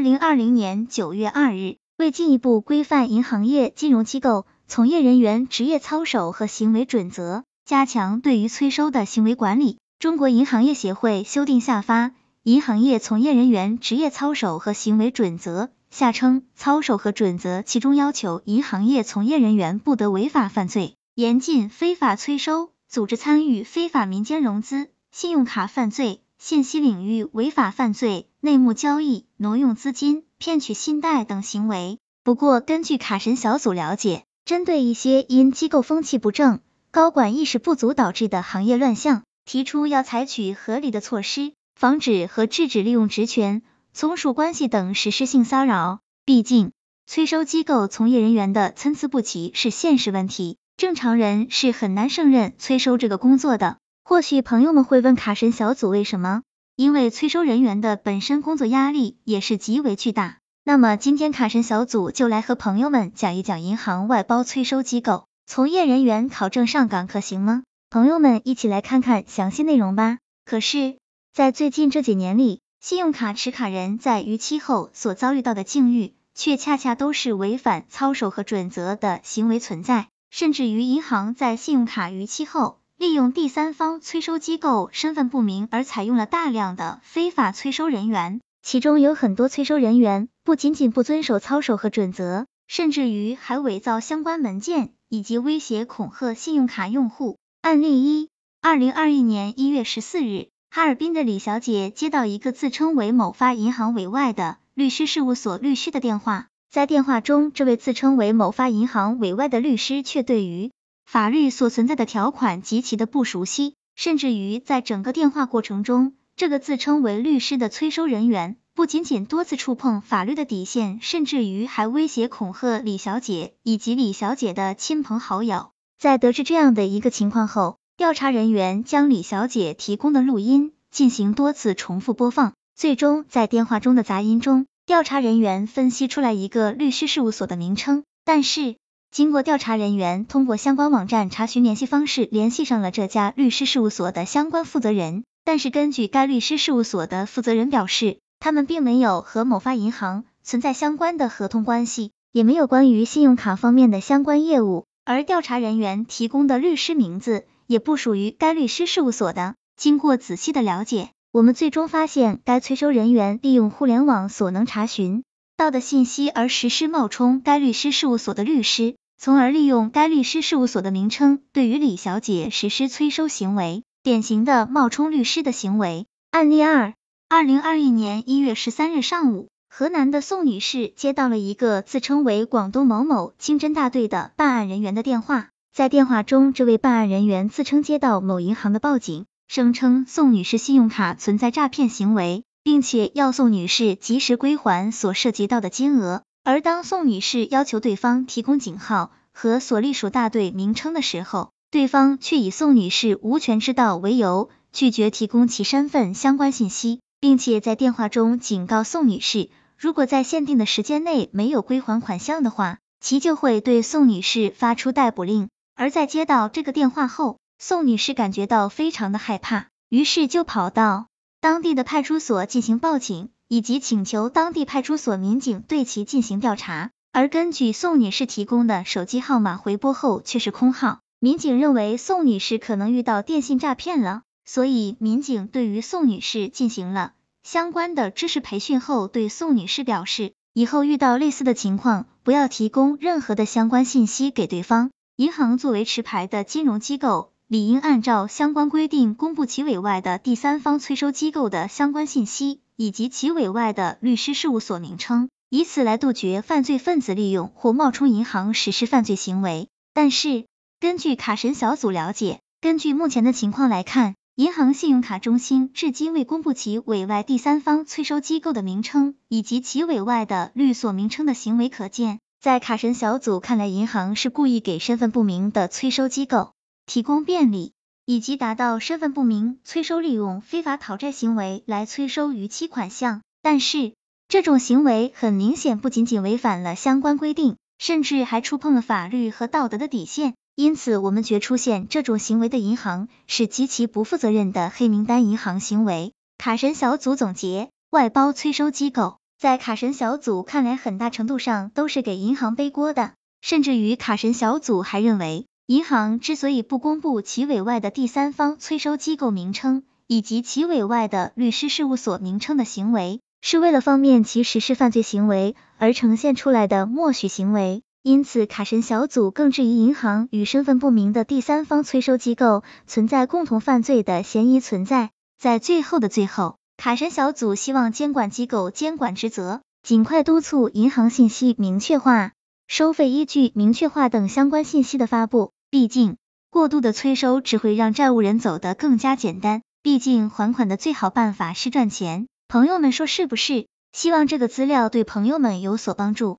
二零二零年九月二日，为进一步规范银行业金融机构从业人员职业操守和行为准则，加强对于催收的行为管理，中国银行业协会修订下发《银行业从业人员职业操守和行为准则》（下称操守和准则），其中要求银行业从业人员不得违法犯罪，严禁非法催收、组织参与非法民间融资、信用卡犯罪。信息领域违法犯罪、内幕交易、挪用资金、骗取信贷等行为。不过，根据卡神小组了解，针对一些因机构风气不正、高管意识不足导致的行业乱象，提出要采取合理的措施，防止和制止利用职权、从属关系等实施性骚扰。毕竟，催收机构从业人员的参差不齐是现实问题，正常人是很难胜任催收这个工作的。或许朋友们会问卡神小组为什么？因为催收人员的本身工作压力也是极为巨大。那么今天卡神小组就来和朋友们讲一讲银行外包催收机构从业人员考证上岗可行吗？朋友们一起来看看详细内容吧。可是，在最近这几年里，信用卡持卡人在逾期后所遭遇到的境遇，却恰恰都是违反操守和准则的行为存在，甚至于银行在信用卡逾期后。利用第三方催收机构身份不明而采用了大量的非法催收人员，其中有很多催收人员不仅仅不遵守操守和准则，甚至于还伪造相关文件以及威胁恐吓信用卡用户。案例一：二零二一年一月十四日，哈尔滨的李小姐接到一个自称为某发银行委外的律师事务所律师的电话，在电话中，这位自称为某发银行委外的律师却对于法律所存在的条款极其的不熟悉，甚至于在整个电话过程中，这个自称为律师的催收人员不仅仅多次触碰法律的底线，甚至于还威胁恐吓李小姐以及李小姐的亲朋好友。在得知这样的一个情况后，调查人员将李小姐提供的录音进行多次重复播放，最终在电话中的杂音中，调查人员分析出来一个律师事务所的名称，但是。经过调查人员通过相关网站查询联系方式，联系上了这家律师事务所的相关负责人。但是根据该律师事务所的负责人表示，他们并没有和某发银行存在相关的合同关系，也没有关于信用卡方面的相关业务。而调查人员提供的律师名字也不属于该律师事务所的。经过仔细的了解，我们最终发现，该催收人员利用互联网所能查询到的信息而实施冒充该律师事务所的律师。从而利用该律师事务所的名称，对于李小姐实施催收行为，典型的冒充律师的行为。案例二：二零二一年一月十三日上午，河南的宋女士接到了一个自称为广东某某经侦大队的办案人员的电话，在电话中，这位办案人员自称接到某银行的报警，声称宋女士信用卡存在诈骗行为，并且要宋女士及时归还所涉及到的金额。而当宋女士要求对方提供警号和所隶属大队名称的时候，对方却以宋女士无权知道为由，拒绝提供其身份相关信息，并且在电话中警告宋女士，如果在限定的时间内没有归还款项的话，其就会对宋女士发出逮捕令。而在接到这个电话后，宋女士感觉到非常的害怕，于是就跑到当地的派出所进行报警。以及请求当地派出所民警对其进行调查，而根据宋女士提供的手机号码回拨后却是空号，民警认为宋女士可能遇到电信诈骗了，所以民警对于宋女士进行了相关的知识培训后，对宋女士表示，以后遇到类似的情况，不要提供任何的相关信息给对方。银行作为持牌的金融机构，理应按照相关规定公布其委外的第三方催收机构的相关信息。以及其委外的律师事务所名称，以此来杜绝犯罪分子利用或冒充银行实施犯罪行为。但是，根据卡神小组了解，根据目前的情况来看，银行信用卡中心至今未公布其委外第三方催收机构的名称以及其委外的律所名称的行为可见，在卡神小组看来，银行是故意给身份不明的催收机构提供便利。以及达到身份不明催收利用非法讨债行为来催收逾期款项，但是这种行为很明显不仅仅违反了相关规定，甚至还触碰了法律和道德的底线。因此，我们觉出现这种行为的银行是极其不负责任的黑名单银行行为。卡神小组总结：外包催收机构在卡神小组看来，很大程度上都是给银行背锅的，甚至于卡神小组还认为，银行之所以不公布其委外的第三方催收机构名称以及其委外的律师事务所名称的行为，是为了方便其实施犯罪行为而呈现出来的默许行为。因此，卡神小组更质疑银行与身份不明的第三方催收机构存在共同犯罪的嫌疑存在。在最后的最后，卡神小组希望监管机构监管职责尽快督促银行信息明确化、收费依据明确化等相关信息的发布。毕竟，过度的催收只会让债务人走得更加简单。毕竟，还款的最好办法是赚钱。朋友们说是不是？希望这个资料对朋友们有所帮助。